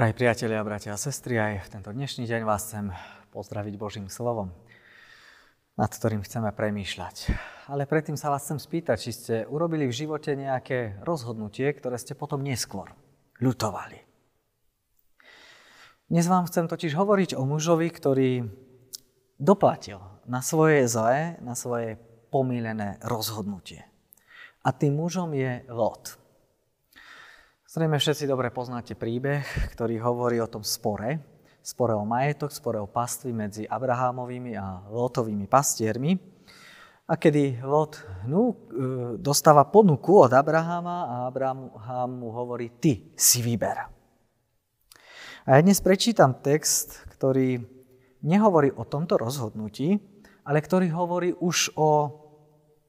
Drahí priatelia, bratia a sestry, aj v tento dnešný deň vás chcem pozdraviť Božím slovom, nad ktorým chceme premýšľať. Ale predtým sa vás chcem spýtať, či ste urobili v živote nejaké rozhodnutie, ktoré ste potom neskôr ľutovali. Dnes vám chcem totiž hovoriť o mužovi, ktorý doplatil na svoje zlé, na svoje pomílené rozhodnutie. A tým mužom je Lot. Zrejme všetci dobre poznáte príbeh, ktorý hovorí o tom spore, spore o majetok, spore o pastvi medzi Abrahámovými a Lotovými pastiermi. A kedy Lot no, dostáva ponuku od Abraháma a Abraham mu hovorí, ty si vyber. A ja dnes prečítam text, ktorý nehovorí o tomto rozhodnutí, ale ktorý hovorí už o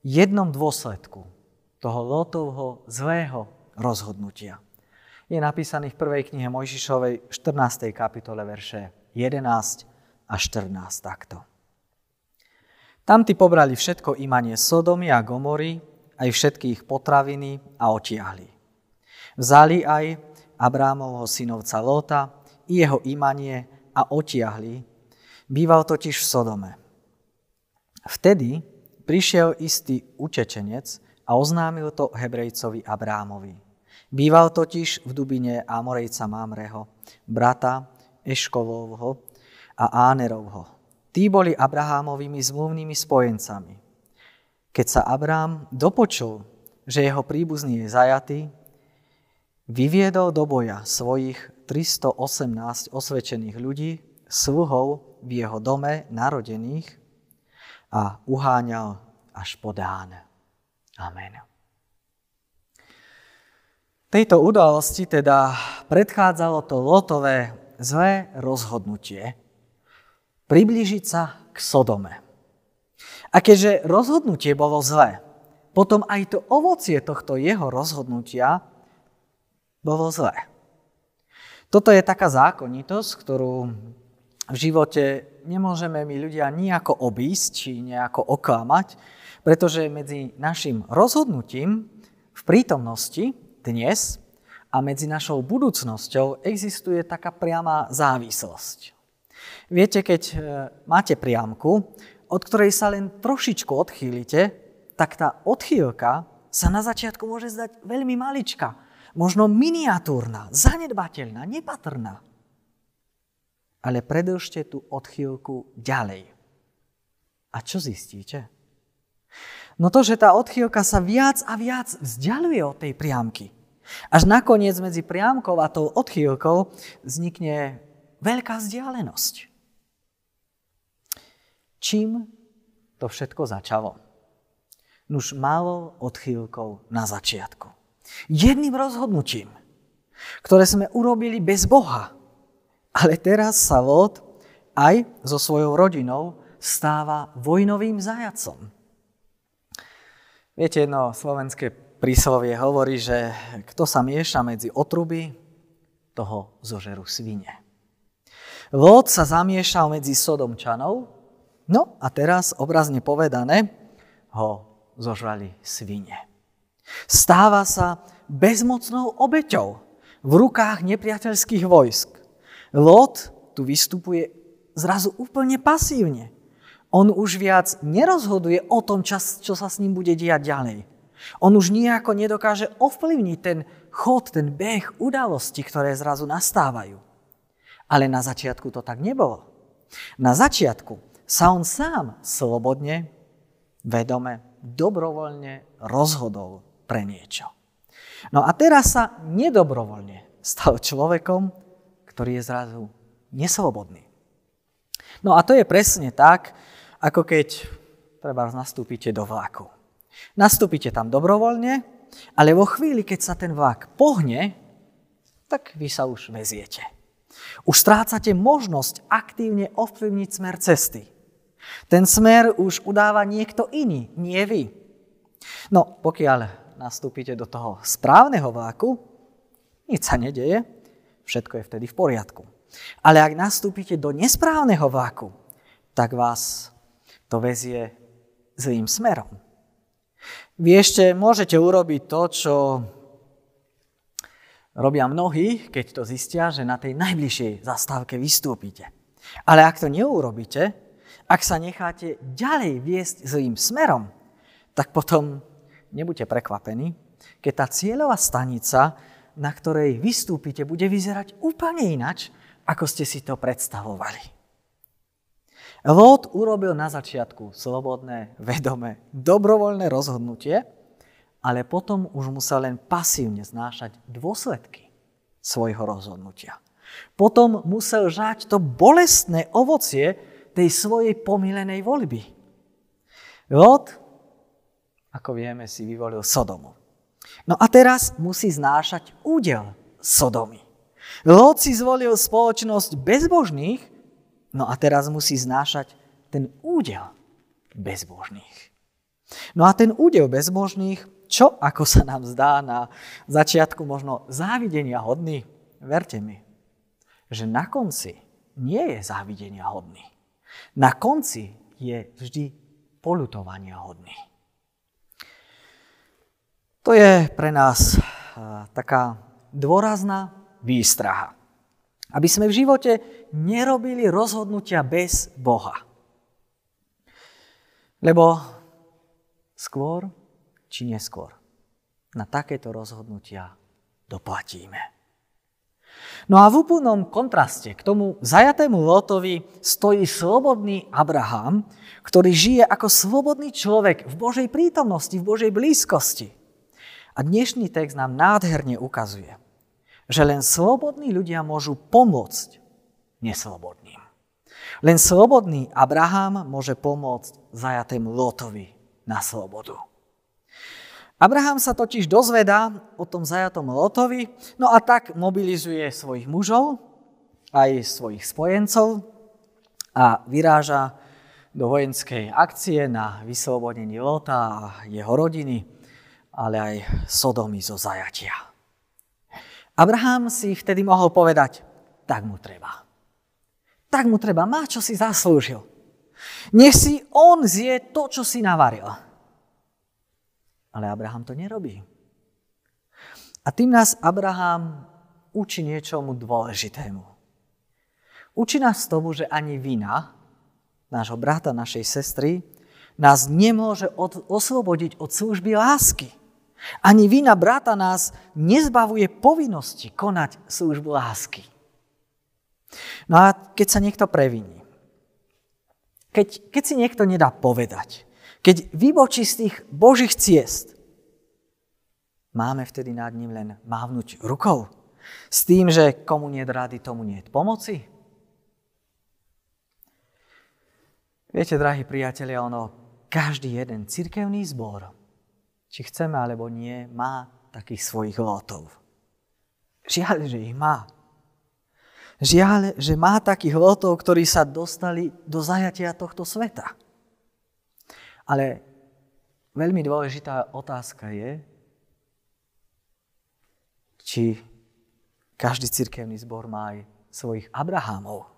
jednom dôsledku toho Lotovho zlého rozhodnutia je napísaný v prvej knihe Mojžišovej 14. kapitole verše 11 a 14 takto. Tam ty pobrali všetko imanie Sodomy a Gomory, aj všetky ich potraviny a otiahli. Vzali aj Abrámovho synovca Lóta i jeho imanie a otiahli, býval totiž v Sodome. Vtedy prišiel istý učečenec a oznámil to Hebrejcovi Abrámovi. Býval totiž v Dubine Amorejca Mámreho, brata Eškolovho a Ánerovho. Tí boli Abrahámovými zmluvnými spojencami. Keď sa Abrám dopočul, že jeho príbuzný je zajatý, vyviedol do boja svojich 318 osvedčených ľudí, sluhov v jeho dome narodených a uháňal až po Dán. Amen. Tejto udalosti teda predchádzalo to Lotové zlé rozhodnutie priblížiť sa k Sodome. A keďže rozhodnutie bolo zlé, potom aj to ovocie tohto jeho rozhodnutia bolo zlé. Toto je taká zákonitosť, ktorú v živote nemôžeme my ľudia nejako obísť či nejako oklamať, pretože medzi našim rozhodnutím v prítomnosti dnes a medzi našou budúcnosťou existuje taká priama závislosť. Viete, keď e, máte priamku, od ktorej sa len trošičku odchýlite, tak tá odchýlka sa na začiatku môže zdať veľmi malička, možno miniatúrna, zanedbateľná, nepatrná. Ale predlžte tú odchýlku ďalej. A čo zistíte? No to, že tá odchýlka sa viac a viac vzdialuje od tej priamky. Až nakoniec medzi priamkou a tou odchýlkou vznikne veľká vzdialenosť. Čím to všetko začalo? Nuž malou odchýlkou na začiatku. Jedným rozhodnutím, ktoré sme urobili bez Boha. Ale teraz sa Lot aj so svojou rodinou stáva vojnovým zajacom. Viete, jedno slovenské príslovie hovorí, že kto sa mieša medzi otruby, toho zožerú svine. Lód sa zamiešal medzi Sodomčanov, no a teraz, obrazne povedané, ho zožrali svine. Stáva sa bezmocnou obeťou v rukách nepriateľských vojsk. Lód tu vystupuje zrazu úplne pasívne. On už viac nerozhoduje o tom, čo sa s ním bude diať ďalej. On už nejako nedokáže ovplyvniť ten chod, ten beh udalosti, ktoré zrazu nastávajú. Ale na začiatku to tak nebolo. Na začiatku sa on sám slobodne, vedome, dobrovoľne rozhodol pre niečo. No a teraz sa nedobrovoľne stal človekom, ktorý je zrazu neslobodný. No a to je presne tak, ako keď treba nastúpite do vlaku. Nastúpite tam dobrovoľne, ale vo chvíli, keď sa ten vlak pohne, tak vy sa už veziete. Už strácate možnosť aktívne ovplyvniť smer cesty. Ten smer už udáva niekto iný, nie vy. No, pokiaľ nastúpite do toho správneho vlaku, nič sa nedeje, všetko je vtedy v poriadku. Ale ak nastúpite do nesprávneho vlaku, tak vás to vezie zlým smerom. Vy ešte môžete urobiť to, čo Robia mnohí, keď to zistia, že na tej najbližšej zastávke vystúpite. Ale ak to neurobíte, ak sa necháte ďalej viesť zlým smerom, tak potom nebuďte prekvapení, keď tá cieľová stanica, na ktorej vystúpite, bude vyzerať úplne inač, ako ste si to predstavovali. Lot urobil na začiatku slobodné, vedomé, dobrovoľné rozhodnutie, ale potom už musel len pasívne znášať dôsledky svojho rozhodnutia. Potom musel žať to bolestné ovocie tej svojej pomílenej voľby. Lot, ako vieme, si vyvolil Sodomu. No a teraz musí znášať údel Sodomy. Lot si zvolil spoločnosť bezbožných, No a teraz musí znášať ten údel bezbožných. No a ten údel bezbožných, čo ako sa nám zdá na začiatku možno závidenia hodný, verte mi, že na konci nie je závidenia hodný. Na konci je vždy polutovania hodný. To je pre nás taká dôrazná výstraha. Aby sme v živote nerobili rozhodnutia bez Boha. Lebo skôr či neskôr na takéto rozhodnutia doplatíme. No a v úplnom kontraste k tomu zajatému Lotovi stojí slobodný Abraham, ktorý žije ako slobodný človek v Božej prítomnosti, v Božej blízkosti. A dnešný text nám nádherne ukazuje, že len slobodní ľudia môžu pomôcť neslobodným. Len slobodný Abraham môže pomôcť zajatému Lotovi na slobodu. Abraham sa totiž dozvedá o tom zajatom Lotovi, no a tak mobilizuje svojich mužov, aj svojich spojencov a vyráža do vojenskej akcie na vyslobodenie Lota a jeho rodiny, ale aj Sodomy zo zajatia. Abraham si vtedy mohol povedať, tak mu treba. Tak mu treba, má, čo si zaslúžil. Nech si on zje to, čo si navaril. Ale Abraham to nerobí. A tým nás Abraham učí niečomu dôležitému. Učí nás tomu, že ani vina nášho brata, našej sestry, nás nemôže od, oslobodiť od služby lásky. Ani vina brata nás nezbavuje povinnosti konať službu lásky. No a keď sa niekto previní, keď, keď si niekto nedá povedať, keď vybočí z tých Božích ciest, máme vtedy nad ním len mávnuť rukou. S tým, že komu nie rady, tomu nie pomoci. Viete, drahí priatelia, ono, každý jeden cirkevný zbor či chceme alebo nie, má takých svojich lotov. Žiaľ, že ich má. Žiaľ, že má takých lotov, ktorí sa dostali do zajatia tohto sveta. Ale veľmi dôležitá otázka je, či každý cirkevný zbor má aj svojich Abrahámov,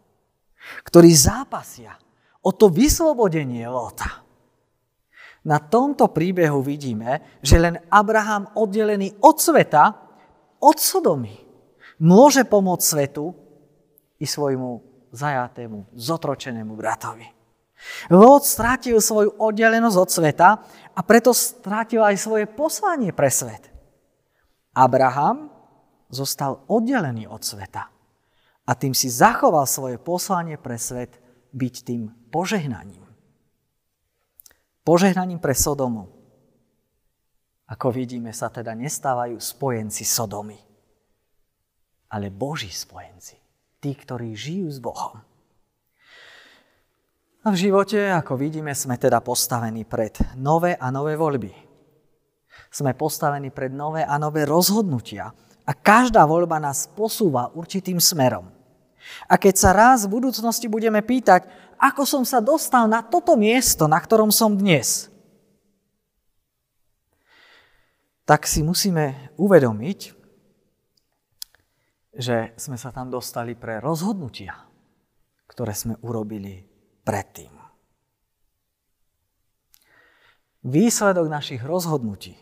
ktorí zápasia o to vyslobodenie Lota. Na tomto príbehu vidíme, že len Abraham oddelený od sveta, od Sodomy, môže pomôcť svetu i svojmu zajatému, zotročenému bratovi. Lot strátil svoju oddelenosť od sveta a preto strátil aj svoje poslanie pre svet. Abraham zostal oddelený od sveta a tým si zachoval svoje poslanie pre svet byť tým požehnaním požehnaním pre Sodomu. Ako vidíme, sa teda nestávajú spojenci Sodomy, ale Boží spojenci, tí, ktorí žijú s Bohom. A v živote, ako vidíme, sme teda postavení pred nové a nové voľby. Sme postavení pred nové a nové rozhodnutia a každá voľba nás posúva určitým smerom. A keď sa raz v budúcnosti budeme pýtať, ako som sa dostal na toto miesto, na ktorom som dnes, tak si musíme uvedomiť, že sme sa tam dostali pre rozhodnutia, ktoré sme urobili predtým. Výsledok našich rozhodnutí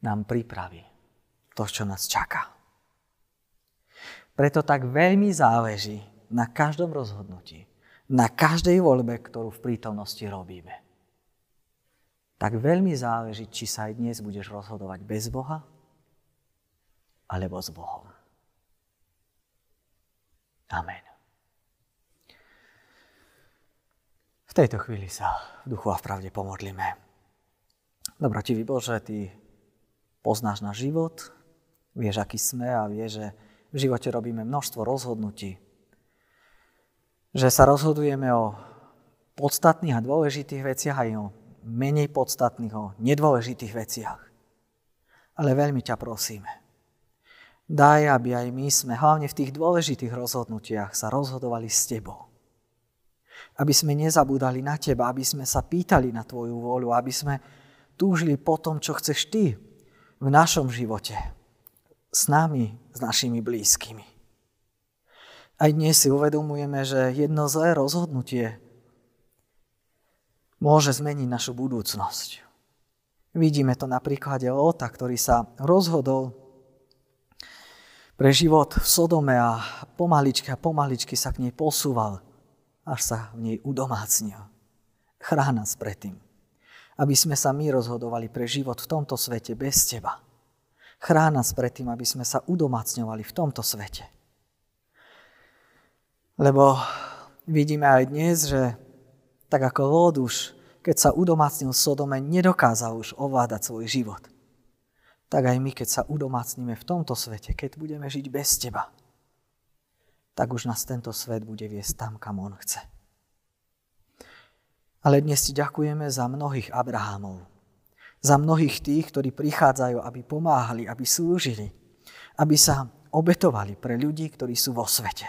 nám pripraví to, čo nás čaká. Preto tak veľmi záleží na každom rozhodnutí, na každej voľbe, ktorú v prítomnosti robíme. Tak veľmi záleží, či sa aj dnes budeš rozhodovať bez Boha, alebo s Bohom. Amen. V tejto chvíli sa v duchu a v pravde pomodlíme. Dobrotivý Bože, Ty poznáš náš život, vieš, aký sme a vieš, že v živote robíme množstvo rozhodnutí. Že sa rozhodujeme o podstatných a dôležitých veciach aj o menej podstatných, o nedôležitých veciach. Ale veľmi ťa prosíme, daj, aby aj my sme hlavne v tých dôležitých rozhodnutiach sa rozhodovali s Tebou aby sme nezabúdali na Teba, aby sme sa pýtali na Tvoju vôľu, aby sme túžili po tom, čo chceš Ty v našom živote, s nami, s našimi blízkymi. Aj dnes si uvedomujeme, že jedno zlé rozhodnutie môže zmeniť našu budúcnosť. Vidíme to na príklade Lota, ktorý sa rozhodol pre život v Sodome a pomaličky a pomaličky sa k nej posúval až sa v nej udomácnil. Chrán nás predtým, aby sme sa my rozhodovali pre život v tomto svete bez Teba. Chrán nás predtým, aby sme sa udomácňovali v tomto svete. Lebo vidíme aj dnes, že tak ako Lód už, keď sa udomácnil Sodome, nedokázal už ovládať svoj život. Tak aj my, keď sa udomácnime v tomto svete, keď budeme žiť bez Teba, tak už nás tento svet bude viesť tam, kam on chce. Ale dnes ti ďakujeme za mnohých Abrahamov. Za mnohých tých, ktorí prichádzajú, aby pomáhali, aby slúžili, aby sa obetovali pre ľudí, ktorí sú vo svete.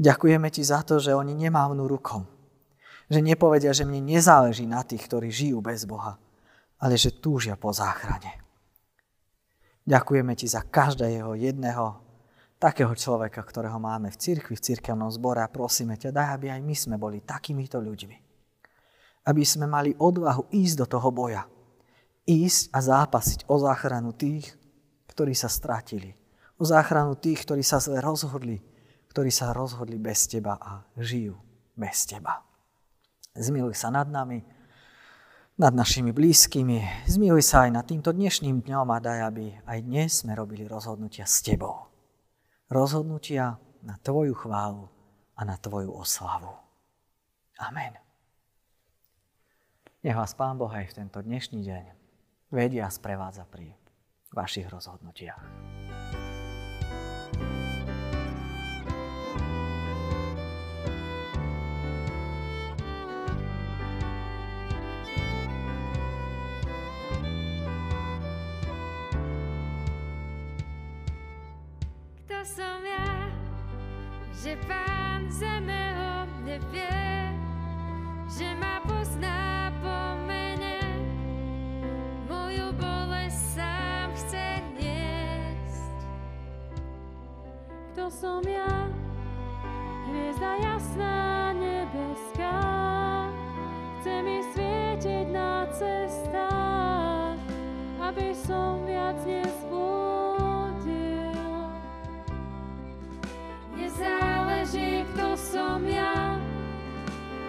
Ďakujeme ti za to, že oni nemávnu rukom. Že nepovedia, že mne nezáleží na tých, ktorí žijú bez Boha, ale že túžia po záchrane. Ďakujeme ti za každého jedného takého človeka, ktorého máme v cirkvi, v cirkevnom zbore a prosíme ťa, daj, aby aj my sme boli takýmito ľuďmi. Aby sme mali odvahu ísť do toho boja. Ísť a zápasiť o záchranu tých, ktorí sa stratili. O záchranu tých, ktorí sa zle rozhodli, ktorí sa rozhodli bez teba a žijú bez teba. Zmiluj sa nad nami, nad našimi blízkymi. Zmiluj sa aj nad týmto dnešným dňom a daj, aby aj dnes sme robili rozhodnutia s Tebou rozhodnutia na Tvoju chválu a na Tvoju oslavu. Amen. Nech vás Pán Boh aj v tento dnešný deň vedia a sprevádza pri vašich rozhodnutiach. som ja, že pán zeme o mne vie, že ma pozná som ja, hviezda jasná nebeská, chce mi svietiť na cestách, aby som viac nezbudol. nezáleží, kto som ja,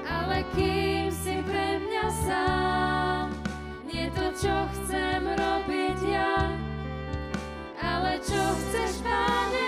ale kým si pre mňa sám. Nie to, čo chcem robiť ja, ale čo chceš, Pane,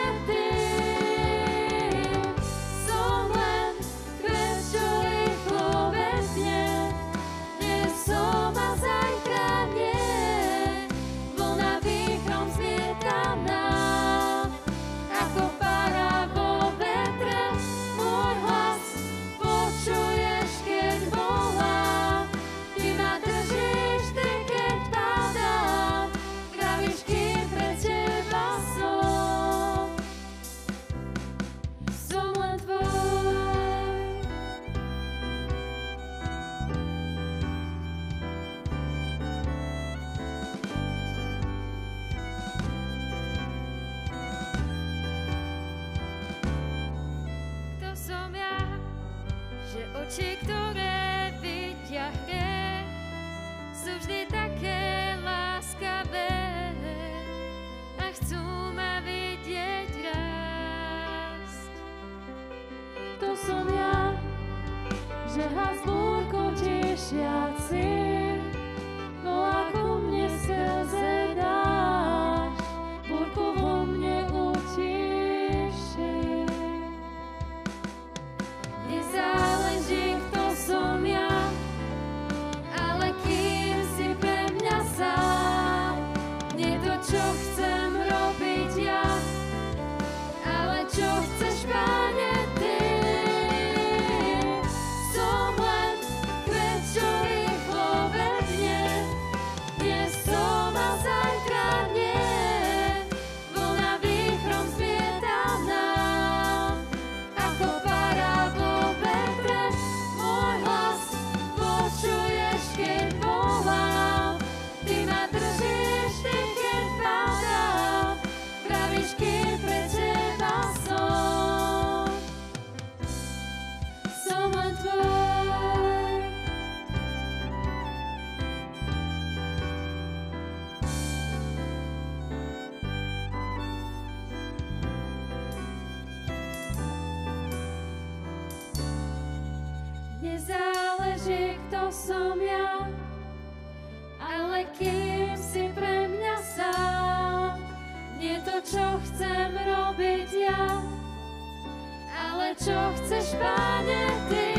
že has búrko tešia. Kým si pre mňa sám, nie to, čo chcem robiť ja, ale čo chceš, Pane,